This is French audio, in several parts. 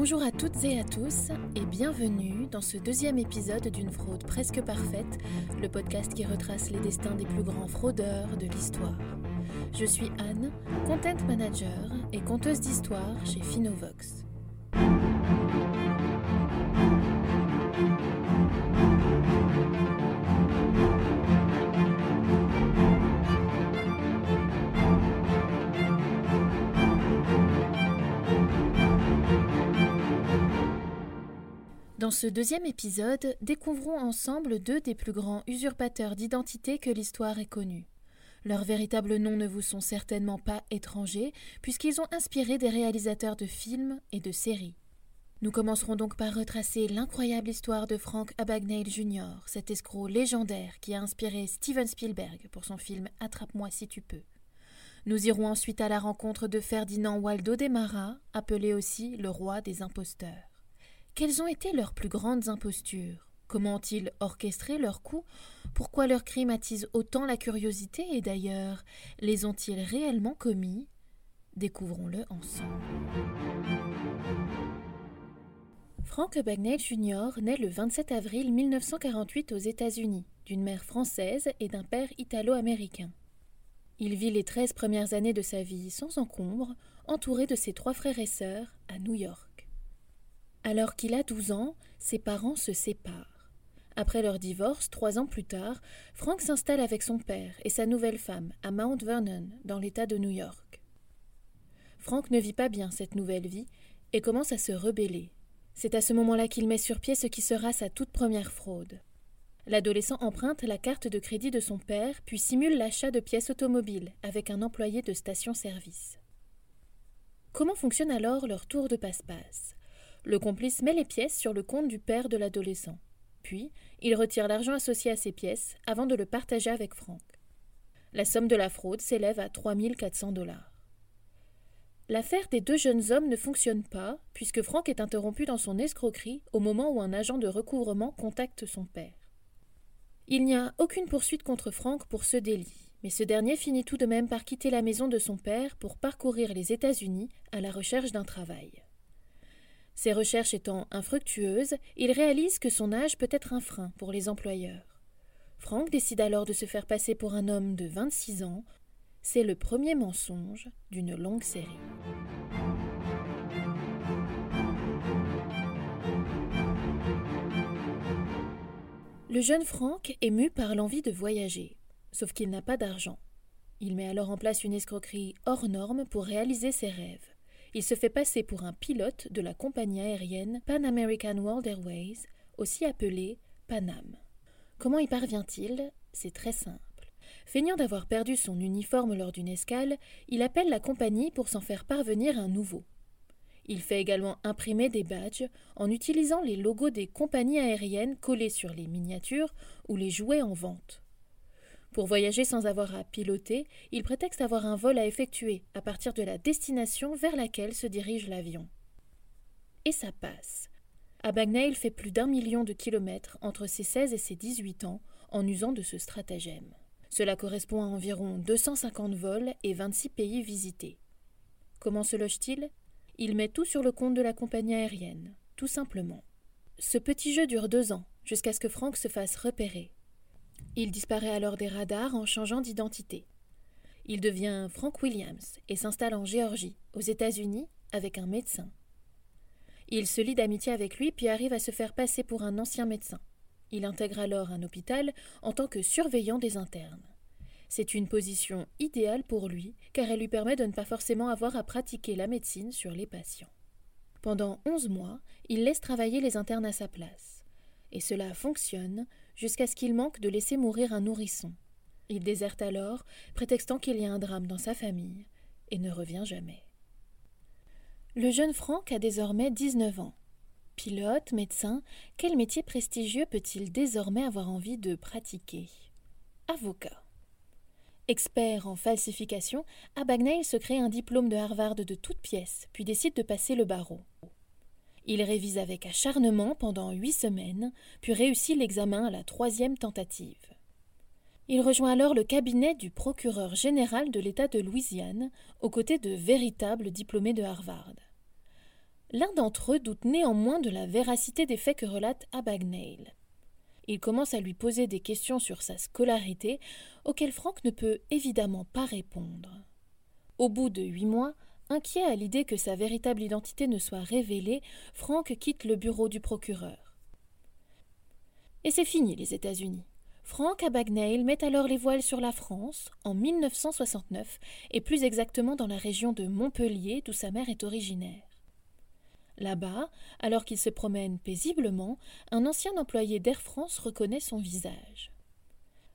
Bonjour à toutes et à tous et bienvenue dans ce deuxième épisode d'une fraude presque parfaite, le podcast qui retrace les destins des plus grands fraudeurs de l'histoire. Je suis Anne, content manager et conteuse d'histoire chez Finovox. Dans ce deuxième épisode, découvrons ensemble deux des plus grands usurpateurs d'identité que l'histoire ait connus. Leurs véritables noms ne vous sont certainement pas étrangers, puisqu'ils ont inspiré des réalisateurs de films et de séries. Nous commencerons donc par retracer l'incroyable histoire de Frank Abagnale Jr., cet escroc légendaire qui a inspiré Steven Spielberg pour son film Attrape-moi si tu peux. Nous irons ensuite à la rencontre de Ferdinand Waldo de Mara, appelé aussi le roi des imposteurs. Quelles ont été leurs plus grandes impostures? Comment ont-ils orchestré leurs coups? Pourquoi leurs crimes attisent autant la curiosité? Et d'ailleurs, les ont-ils réellement commis? Découvrons-le ensemble. Frank Bagnell Jr. naît le 27 avril 1948 aux États-Unis, d'une mère française et d'un père italo-américain. Il vit les treize premières années de sa vie sans encombre, entouré de ses trois frères et sœurs, à New York. Alors qu'il a 12 ans, ses parents se séparent. Après leur divorce, trois ans plus tard, Frank s'installe avec son père et sa nouvelle femme à Mount Vernon, dans l'État de New York. Frank ne vit pas bien cette nouvelle vie et commence à se rebeller. C'est à ce moment-là qu'il met sur pied ce qui sera sa toute première fraude. L'adolescent emprunte la carte de crédit de son père, puis simule l'achat de pièces automobiles avec un employé de station-service. Comment fonctionne alors leur tour de passe-passe? Le complice met les pièces sur le compte du père de l'adolescent. Puis, il retire l'argent associé à ces pièces avant de le partager avec Franck. La somme de la fraude s'élève à 3400 dollars. L'affaire des deux jeunes hommes ne fonctionne pas, puisque Franck est interrompu dans son escroquerie au moment où un agent de recouvrement contacte son père. Il n'y a aucune poursuite contre Franck pour ce délit, mais ce dernier finit tout de même par quitter la maison de son père pour parcourir les États-Unis à la recherche d'un travail. Ses recherches étant infructueuses, il réalise que son âge peut être un frein pour les employeurs. Frank décide alors de se faire passer pour un homme de 26 ans. C'est le premier mensonge d'une longue série. Le jeune Frank est mu par l'envie de voyager, sauf qu'il n'a pas d'argent. Il met alors en place une escroquerie hors norme pour réaliser ses rêves. Il se fait passer pour un pilote de la compagnie aérienne Pan American World Airways, aussi appelée Panam. Comment y parvient-il? C'est très simple. Feignant d'avoir perdu son uniforme lors d'une escale, il appelle la compagnie pour s'en faire parvenir un nouveau. Il fait également imprimer des badges en utilisant les logos des compagnies aériennes collés sur les miniatures ou les jouets en vente. Pour voyager sans avoir à piloter, il prétexte avoir un vol à effectuer à partir de la destination vers laquelle se dirige l'avion. Et ça passe. Abagnale fait plus d'un million de kilomètres entre ses 16 et ses 18 ans en usant de ce stratagème. Cela correspond à environ 250 vols et 26 pays visités. Comment se loge-t-il? Il met tout sur le compte de la compagnie aérienne, tout simplement. Ce petit jeu dure deux ans, jusqu'à ce que Frank se fasse repérer. Il disparaît alors des radars en changeant d'identité. Il devient Frank Williams et s'installe en Géorgie, aux États-Unis, avec un médecin. Il se lie d'amitié avec lui puis arrive à se faire passer pour un ancien médecin. Il intègre alors un hôpital en tant que surveillant des internes. C'est une position idéale pour lui car elle lui permet de ne pas forcément avoir à pratiquer la médecine sur les patients. Pendant onze mois, il laisse travailler les internes à sa place. Et cela fonctionne jusqu'à ce qu'il manque de laisser mourir un nourrisson. Il déserte alors, prétextant qu'il y a un drame dans sa famille, et ne revient jamais. Le jeune Franck a désormais 19 ans. Pilote, médecin, quel métier prestigieux peut-il désormais avoir envie de pratiquer? Avocat. Expert en falsification, Abagnale se crée un diplôme de Harvard de toutes pièces, puis décide de passer le barreau. Il révise avec acharnement pendant huit semaines, puis réussit l'examen à la troisième tentative. Il rejoint alors le cabinet du procureur général de l'État de Louisiane, aux côtés de véritables diplômés de Harvard. L'un d'entre eux doute néanmoins de la véracité des faits que relate Abagnale. Il commence à lui poser des questions sur sa scolarité, auxquelles Frank ne peut évidemment pas répondre. Au bout de huit mois, inquiet à l'idée que sa véritable identité ne soit révélée, Frank quitte le bureau du procureur. Et c'est fini les États-Unis. Frank Abagnale met alors les voiles sur la France en 1969 et plus exactement dans la région de Montpellier d'où sa mère est originaire. Là-bas, alors qu'il se promène paisiblement, un ancien employé d'Air France reconnaît son visage.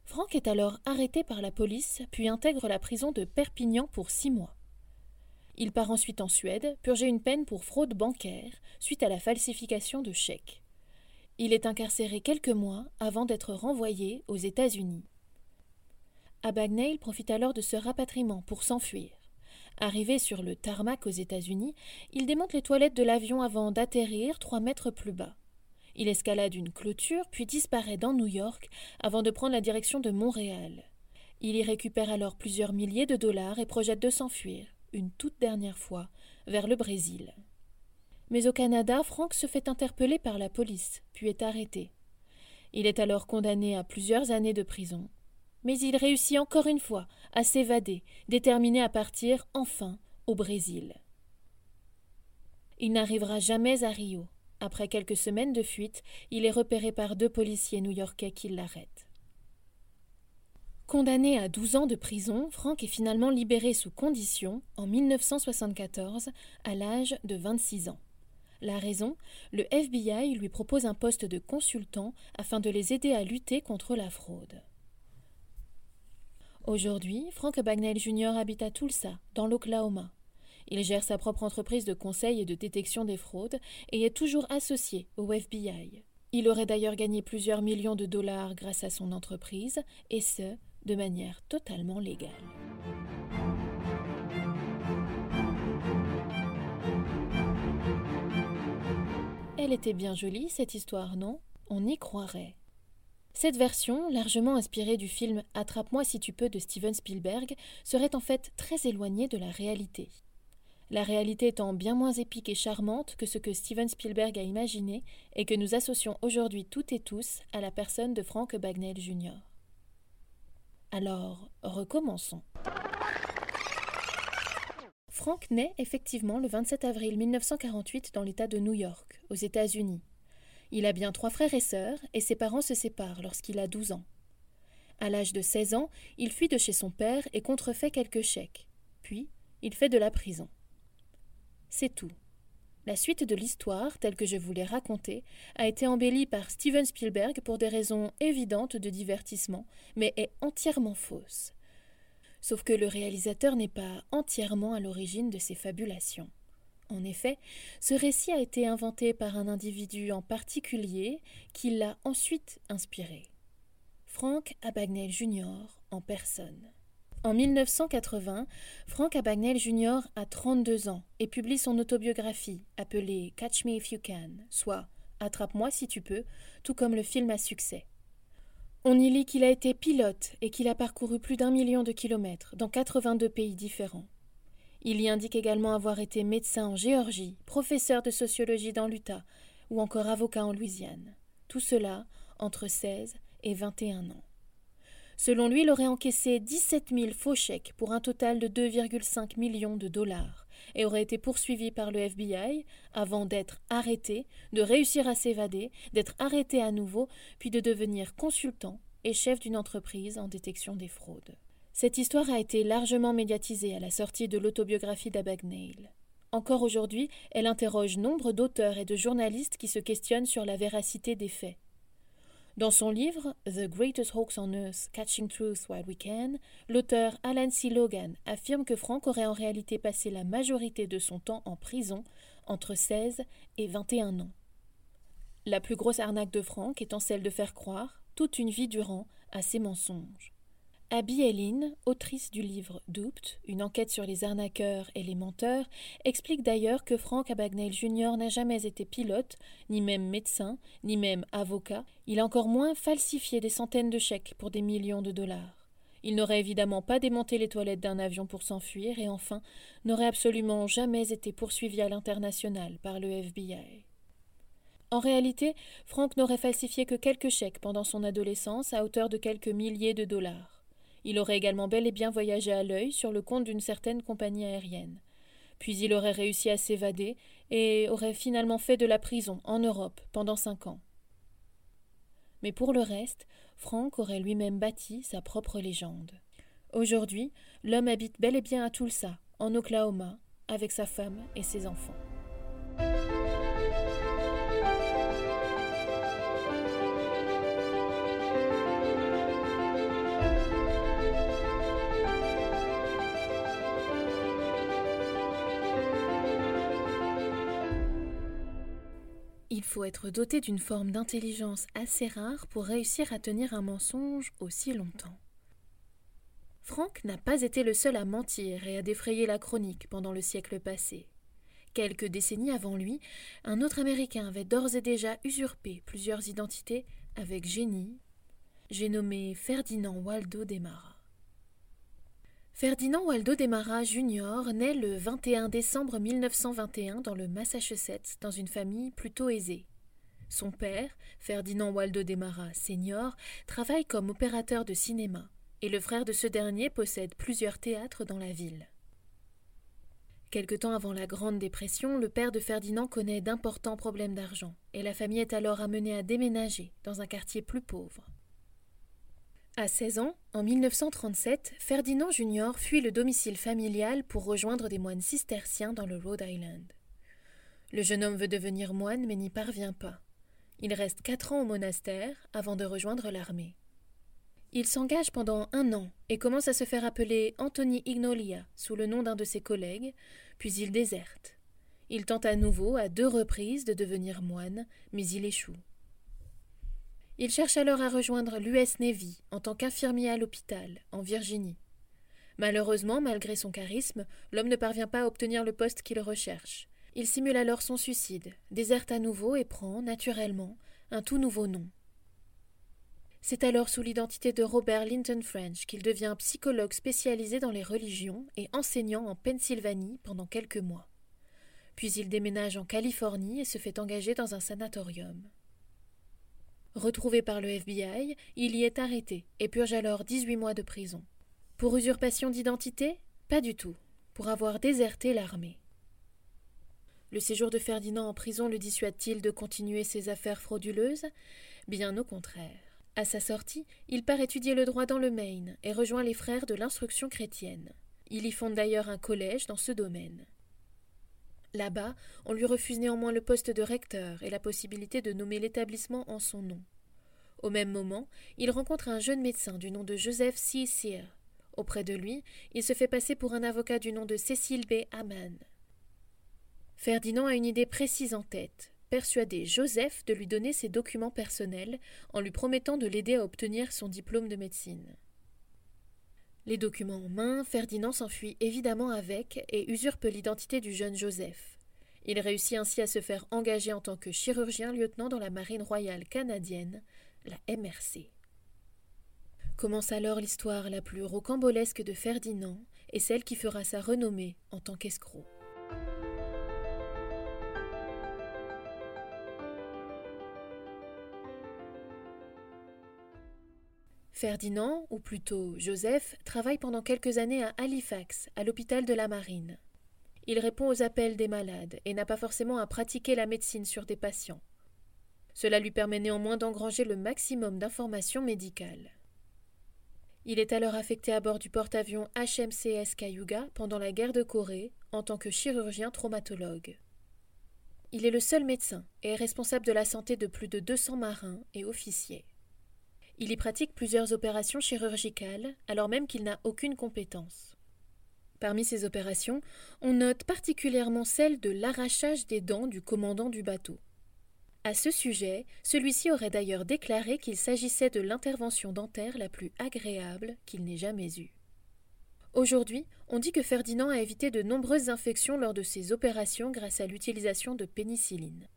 Franck est alors arrêté par la police, puis intègre la prison de Perpignan pour six mois. Il part ensuite en Suède, purger une peine pour fraude bancaire, suite à la falsification de chèques. Il est incarcéré quelques mois avant d'être renvoyé aux États-Unis. Abagnale profite alors de ce rapatriement pour s'enfuir. Arrivé sur le tarmac aux États-Unis, il démonte les toilettes de l'avion avant d'atterrir trois mètres plus bas. Il escalade une clôture, puis disparaît dans New York avant de prendre la direction de Montréal. Il y récupère alors plusieurs milliers de dollars et projette de s'enfuir, une toute dernière fois, vers le Brésil. Mais au Canada, Frank se fait interpeller par la police, puis est arrêté. Il est alors condamné à plusieurs années de prison, mais il réussit encore une fois à s'évader, déterminé à partir enfin au Brésil. Il n'arrivera jamais à Rio. Après quelques semaines de fuite, il est repéré par deux policiers new-yorkais qui l'arrêtent. Condamné à 12 ans de prison, Frank est finalement libéré sous condition en 1974 à l'âge de 26 ans. La raison Le FBI lui propose un poste de consultant afin de les aider à lutter contre la fraude. Aujourd'hui, Frank Bagnell Jr. habite à Tulsa, dans l'Oklahoma. Il gère sa propre entreprise de conseil et de détection des fraudes et est toujours associé au FBI. Il aurait d'ailleurs gagné plusieurs millions de dollars grâce à son entreprise, et ce, de manière totalement légale. Elle était bien jolie, cette histoire, non? On y croirait. Cette version, largement inspirée du film Attrape-moi si tu peux de Steven Spielberg, serait en fait très éloignée de la réalité. La réalité étant bien moins épique et charmante que ce que Steven Spielberg a imaginé et que nous associons aujourd'hui toutes et tous à la personne de Frank Bagnell Jr. Alors, recommençons. Frank naît effectivement le 27 avril 1948 dans l'État de New York, aux États-Unis. Il a bien trois frères et sœurs, et ses parents se séparent lorsqu'il a 12 ans. À l'âge de 16 ans, il fuit de chez son père et contrefait quelques chèques. Puis, il fait de la prison. C'est tout. La suite de l'histoire, telle que je vous l'ai racontée, a été embellie par Steven Spielberg pour des raisons évidentes de divertissement, mais est entièrement fausse. Sauf que le réalisateur n'est pas entièrement à l'origine de ces fabulations. En effet, ce récit a été inventé par un individu en particulier qui l'a ensuite inspiré. Frank Abagnale Jr. en personne. En 1980, Frank Abagnale Jr. a 32 ans et publie son autobiographie appelée Catch Me If You Can, soit Attrape-moi si tu peux, tout comme le film à succès. On y lit qu'il a été pilote et qu'il a parcouru plus d'un million de kilomètres dans 82 pays différents. Il y indique également avoir été médecin en Géorgie, professeur de sociologie dans l'Utah ou encore avocat en Louisiane. Tout cela entre 16 et 21 ans. Selon lui, il aurait encaissé 17 000 faux chèques pour un total de 2,5 millions de dollars et aurait été poursuivi par le FBI avant d'être arrêté, de réussir à s'évader, d'être arrêté à nouveau, puis de devenir consultant et chef d'une entreprise en détection des fraudes. Cette histoire a été largement médiatisée à la sortie de l'autobiographie d'Abagnale. Encore aujourd'hui, elle interroge nombre d'auteurs et de journalistes qui se questionnent sur la véracité des faits. Dans son livre The Greatest Hoax on Earth Catching Truth While We Can, l'auteur Alan C. Logan affirme que Frank aurait en réalité passé la majorité de son temps en prison, entre 16 et 21 ans. La plus grosse arnaque de Frank étant celle de faire croire, toute une vie durant, à ses mensonges. Abby Ellin, autrice du livre Duped, une enquête sur les arnaqueurs et les menteurs, explique d'ailleurs que Frank Abagnale Jr. n'a jamais été pilote, ni même médecin, ni même avocat, il a encore moins falsifié des centaines de chèques pour des millions de dollars. Il n'aurait évidemment pas démonté les toilettes d'un avion pour s'enfuir et enfin n'aurait absolument jamais été poursuivi à l'international par le FBI. En réalité, Frank n'aurait falsifié que quelques chèques pendant son adolescence à hauteur de quelques milliers de dollars. Il aurait également bel et bien voyagé à l'œil sur le compte d'une certaine compagnie aérienne. Puis il aurait réussi à s'évader et aurait finalement fait de la prison en Europe pendant cinq ans. Mais pour le reste, Frank aurait lui-même bâti sa propre légende. Aujourd'hui, l'homme habite bel et bien à Tulsa, en Oklahoma, avec sa femme et ses enfants. Faut être doté d'une forme d'intelligence assez rare pour réussir à tenir un mensonge aussi longtemps. Frank n'a pas été le seul à mentir et à défrayer la chronique pendant le siècle passé. Quelques décennies avant lui, un autre Américain avait d'ores et déjà usurpé plusieurs identités avec génie. J'ai nommé Ferdinand Waldo Demara. Ferdinand Waldo Demara Jr. naît le 21 décembre 1921 dans le Massachusetts dans une famille plutôt aisée. Son père, Ferdinand Waldo Demara Sr., travaille comme opérateur de cinéma et le frère de ce dernier possède plusieurs théâtres dans la ville. Quelque temps avant la Grande Dépression, le père de Ferdinand connaît d'importants problèmes d'argent et la famille est alors amenée à déménager dans un quartier plus pauvre. À 16 ans, en 1937, Ferdinand Junior fuit le domicile familial pour rejoindre des moines cisterciens dans le Rhode Island. Le jeune homme veut devenir moine mais n'y parvient pas. Il reste quatre ans au monastère avant de rejoindre l'armée. Il s'engage pendant un an et commence à se faire appeler Anthony Ignolia sous le nom d'un de ses collègues, puis il déserte. Il tente à nouveau à deux reprises de devenir moine, mais il échoue. Il cherche alors à rejoindre l'US Navy en tant qu'infirmier à l'hôpital, en Virginie. Malheureusement, malgré son charisme, l'homme ne parvient pas à obtenir le poste qu'il recherche. Il simule alors son suicide, déserte à nouveau et prend, naturellement, un tout nouveau nom. C'est alors sous l'identité de Robert Linton French qu'il devient psychologue spécialisé dans les religions et enseignant en Pennsylvanie pendant quelques mois. Puis il déménage en Californie et se fait engager dans un sanatorium. Retrouvé par le FBI, il y est arrêté et purge alors 18 mois de prison. Pour usurpation d'identité? Pas du tout. Pour avoir déserté l'armée. Le séjour de Ferdinand en prison le dissuade-t-il de continuer ses affaires frauduleuses? Bien au contraire. À sa sortie, il part étudier le droit dans le Maine et rejoint les frères de l'instruction chrétienne. Il y fonde d'ailleurs un collège dans ce domaine. Là-bas, on lui refuse néanmoins le poste de recteur et la possibilité de nommer l'établissement en son nom. Au même moment, il rencontre un jeune médecin du nom de Joseph C. Sear. Auprès de lui, il se fait passer pour un avocat du nom de Cécile B. Hamann. Ferdinand a une idée précise en tête persuader Joseph de lui donner ses documents personnels en lui promettant de l'aider à obtenir son diplôme de médecine. Les documents en main, Ferdinand s'enfuit évidemment avec et usurpe l'identité du jeune Joseph. Il réussit ainsi à se faire engager en tant que chirurgien lieutenant dans la marine royale canadienne, la MRC. Commence alors l'histoire la plus rocambolesque de Ferdinand et celle qui fera sa renommée en tant qu'escroc. Ferdinand, ou plutôt Joseph, travaille pendant quelques années à Halifax, à l'hôpital de la Marine. Il répond aux appels des malades et n'a pas forcément à pratiquer la médecine sur des patients. Cela lui permet néanmoins d'engranger le maximum d'informations médicales. Il est alors affecté à bord du porte-avions HMCS Cayuga pendant la guerre de Corée en tant que chirurgien traumatologue. Il est le seul médecin et est responsable de la santé de plus de 200 marins et officiers. Il y pratique plusieurs opérations chirurgicales, alors même qu'il n'a aucune compétence. Parmi ces opérations, on note particulièrement celle de l'arrachage des dents du commandant du bateau. À ce sujet, celui-ci aurait d'ailleurs déclaré qu'il s'agissait de l'intervention dentaire la plus agréable qu'il n'ait jamais eue. Aujourd'hui, on dit que Ferdinand a évité de nombreuses infections lors de ses opérations grâce à l'utilisation de pénicilline.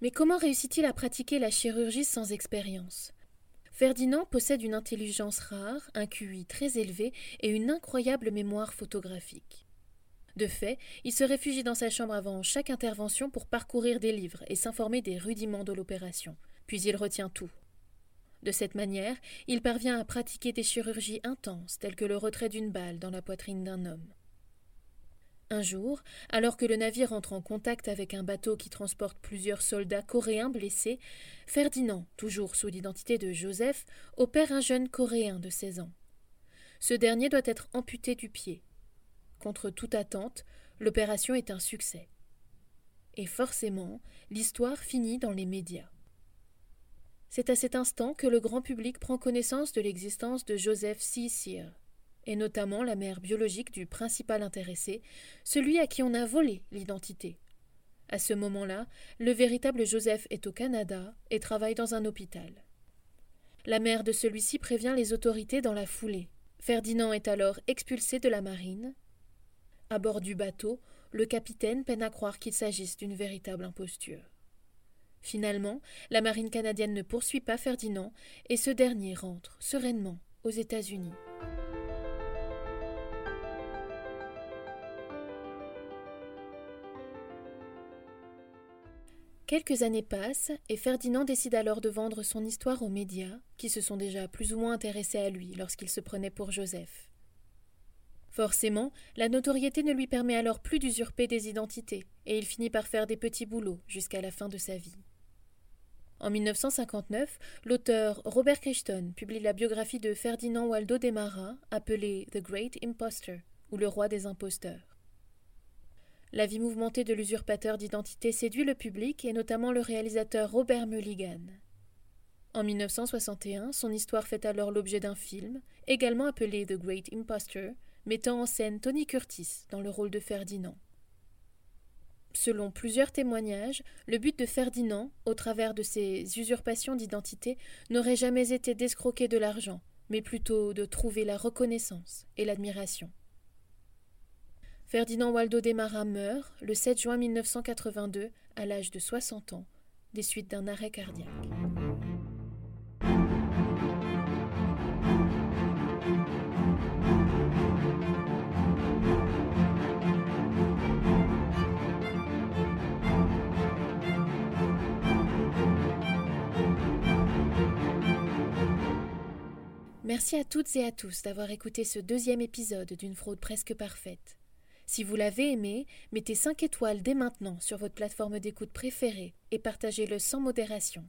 Mais comment réussit-il à pratiquer la chirurgie sans expérience? Ferdinand possède une intelligence rare, un QI très élevé et une incroyable mémoire photographique. De fait, il se réfugie dans sa chambre avant chaque intervention pour parcourir des livres et s'informer des rudiments de l'opération, puis il retient tout. De cette manière, il parvient à pratiquer des chirurgies intenses telles que le retrait d'une balle dans la poitrine d'un homme. Un jour, alors que le navire entre en contact avec un bateau qui transporte plusieurs soldats coréens blessés, Ferdinand, toujours sous l'identité de Joseph, opère un jeune coréen de 16 ans. Ce dernier doit être amputé du pied. Contre toute attente, l'opération est un succès. Et forcément, l'histoire finit dans les médias. C'est à cet instant que le grand public prend connaissance de l'existence de Joseph C. Et notamment la mère biologique du principal intéressé, celui à qui on a volé l'identité. À ce moment-là, le véritable Joseph est au Canada et travaille dans un hôpital. La mère de celui-ci prévient les autorités dans la foulée. Ferdinand est alors expulsé de la marine à bord du bateau, le capitaine peine à croire qu'il s'agisse d'une véritable imposture. Finalement, la marine canadienne ne poursuit pas Ferdinand et ce dernier rentre sereinement aux États-Unis. Quelques années passent et Ferdinand décide alors de vendre son histoire aux médias, qui se sont déjà plus ou moins intéressés à lui lorsqu'il se prenait pour Joseph. Forcément, la notoriété ne lui permet alors plus d'usurper des identités, et il finit par faire des petits boulots jusqu'à la fin de sa vie. En 1959, l'auteur Robert Crichton publie la biographie de Ferdinand Waldo de Mara, appelée The Great Impostor, ou le roi des imposteurs. La vie mouvementée de l'usurpateur d'identité séduit le public et notamment le réalisateur Robert Mulligan. En 1961, son histoire fait alors l'objet d'un film, également appelé The Great Impostor, mettant en scène Tony Curtis dans le rôle de Ferdinand. Selon plusieurs témoignages, le but de Ferdinand, au travers de ses usurpations d'identité, n'aurait jamais été d'escroquer de l'argent, mais plutôt de trouver la reconnaissance et l'admiration. Ferdinand Waldo Demara meurt le 7 juin 1982 à l'âge de 60 ans, des suites d'un arrêt cardiaque. Merci à toutes et à tous d'avoir écouté ce deuxième épisode d'une fraude presque parfaite. Si vous l'avez aimé, mettez 5 étoiles dès maintenant sur votre plateforme d'écoute préférée et partagez-le sans modération.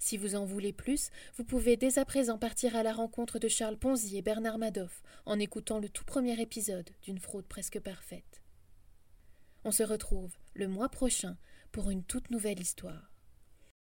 Si vous en voulez plus, vous pouvez dès à présent partir à la rencontre de Charles Ponzy et Bernard Madoff en écoutant le tout premier épisode d'une fraude presque parfaite. On se retrouve le mois prochain pour une toute nouvelle histoire.